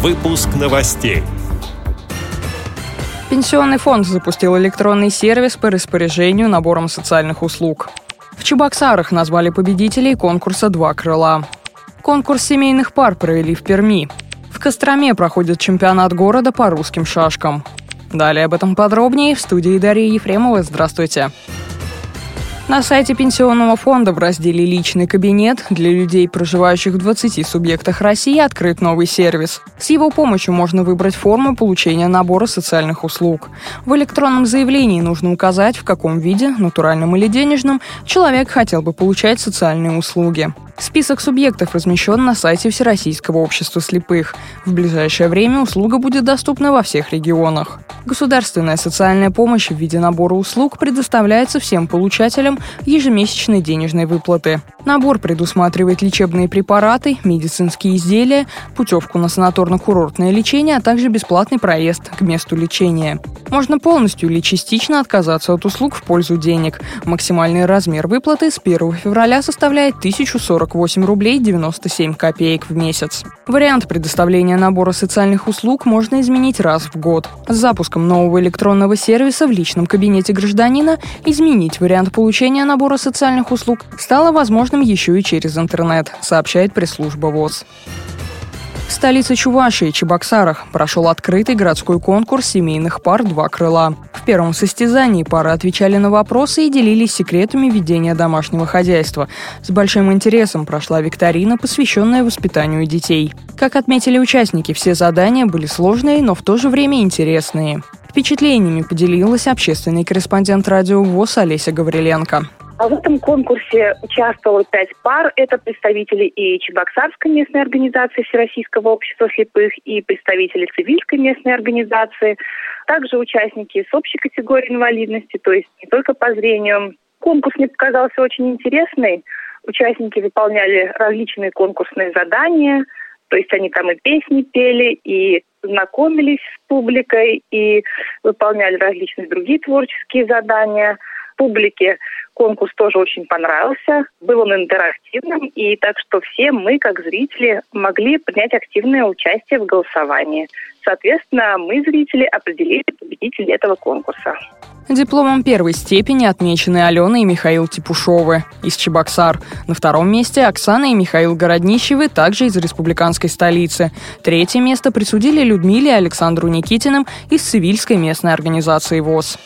Выпуск новостей. Пенсионный фонд запустил электронный сервис по распоряжению набором социальных услуг. В Чебоксарах назвали победителей конкурса «Два крыла». Конкурс семейных пар провели в Перми. В Костроме проходит чемпионат города по русским шашкам. Далее об этом подробнее в студии Дарьи Ефремовой. Здравствуйте. На сайте Пенсионного фонда в разделе «Личный кабинет» для людей, проживающих в 20 субъектах России, открыт новый сервис. С его помощью можно выбрать форму получения набора социальных услуг. В электронном заявлении нужно указать, в каком виде, натуральном или денежном, человек хотел бы получать социальные услуги. Список субъектов размещен на сайте Всероссийского общества слепых. В ближайшее время услуга будет доступна во всех регионах. Государственная социальная помощь в виде набора услуг предоставляется всем получателям ежемесячной денежной выплаты. Набор предусматривает лечебные препараты, медицинские изделия, путевку на санаторно-курортное лечение, а также бесплатный проезд к месту лечения. Можно полностью или частично отказаться от услуг в пользу денег. Максимальный размер выплаты с 1 февраля составляет 1048 рублей 97 копеек в месяц. Вариант предоставления набора социальных услуг можно изменить раз в год. С запуском нового электронного сервиса в личном кабинете гражданина изменить вариант получения набора социальных услуг стало возможным еще и через интернет, сообщает пресс-служба ВОЗ. В столице Чувашии, Чебоксарах, прошел открытый городской конкурс семейных пар «Два крыла». В первом состязании пары отвечали на вопросы и делились секретами ведения домашнего хозяйства. С большим интересом прошла викторина, посвященная воспитанию детей. Как отметили участники, все задания были сложные, но в то же время интересные. Впечатлениями поделилась общественный корреспондент радио ВОЗ Олеся Гавриленко. А в этом конкурсе участвовало пять пар. Это представители и Чебоксарской местной организации Всероссийского общества слепых, и представители Цивильской местной организации, также участники с общей категорией инвалидности, то есть не только по зрению. Конкурс мне показался очень интересный. Участники выполняли различные конкурсные задания, то есть они там и песни пели, и знакомились с публикой, и выполняли различные другие творческие задания – публике конкурс тоже очень понравился. Был он интерактивным, и так что все мы, как зрители, могли принять активное участие в голосовании. Соответственно, мы, зрители, определили победителей этого конкурса. Дипломом первой степени отмечены Алена и Михаил Типушовы из Чебоксар. На втором месте Оксана и Михаил Городнищевы, также из республиканской столицы. Третье место присудили Людмиле и Александру Никитиным из Цивильской местной организации ВОЗ.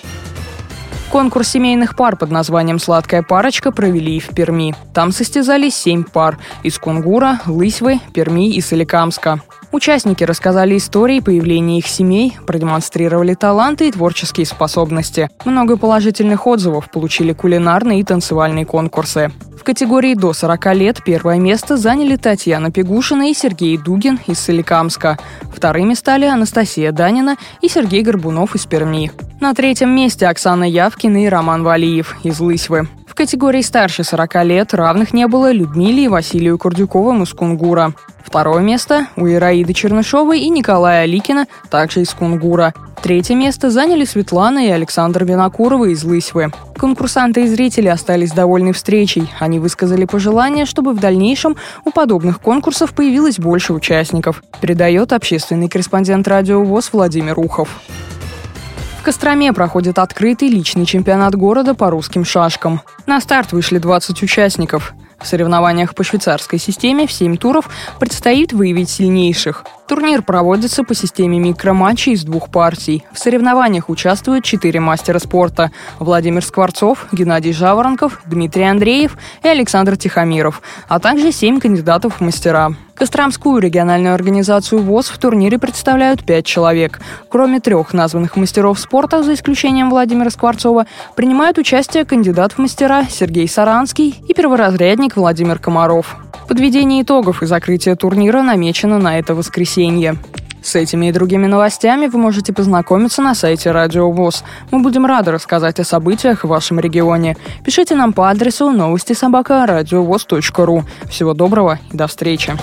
Конкурс семейных пар под названием «Сладкая парочка» провели и в Перми. Там состязались семь пар – из Кунгура, Лысьвы, Перми и Соликамска. Участники рассказали истории появления их семей, продемонстрировали таланты и творческие способности. Много положительных отзывов получили кулинарные и танцевальные конкурсы. В категории до 40 лет первое место заняли Татьяна Пегушина и Сергей Дугин из Соликамска. Вторыми стали Анастасия Данина и Сергей Горбунов из Перми. На третьем месте Оксана Явкина и Роман Валиев из Лысьвы. В категории старше 40 лет равных не было Людмиле и Василию Курдюковым из Кунгура. Второе место у Ираиды Чернышовой и Николая Аликина, также из Кунгура. Третье место заняли Светлана и Александр Винокуровы из Лысьвы. Конкурсанты и зрители остались довольны встречей. Они высказали пожелание, чтобы в дальнейшем у подобных конкурсов появилось больше участников, передает общественный корреспондент радио ВОЗ Владимир Ухов. В Костроме проходит открытый личный чемпионат города по русским шашкам. На старт вышли 20 участников. В соревнованиях по швейцарской системе в 7 туров предстоит выявить сильнейших. Турнир проводится по системе микроматчей из двух партий. В соревнованиях участвуют четыре мастера спорта – Владимир Скворцов, Геннадий Жаворонков, Дмитрий Андреев и Александр Тихомиров, а также семь кандидатов в мастера. Костромскую региональную организацию ВОЗ в турнире представляют пять человек. Кроме трех названных мастеров спорта, за исключением Владимира Скворцова, принимают участие кандидат в мастера Сергей Саранский и перворазрядник Владимир Комаров. Подведение итогов и закрытие турнира намечено на это воскресенье. С этими и другими новостями вы можете познакомиться на сайте Радио ВОЗ. Мы будем рады рассказать о событиях в вашем регионе. Пишите нам по адресу новости собака ру. Всего доброго и до встречи.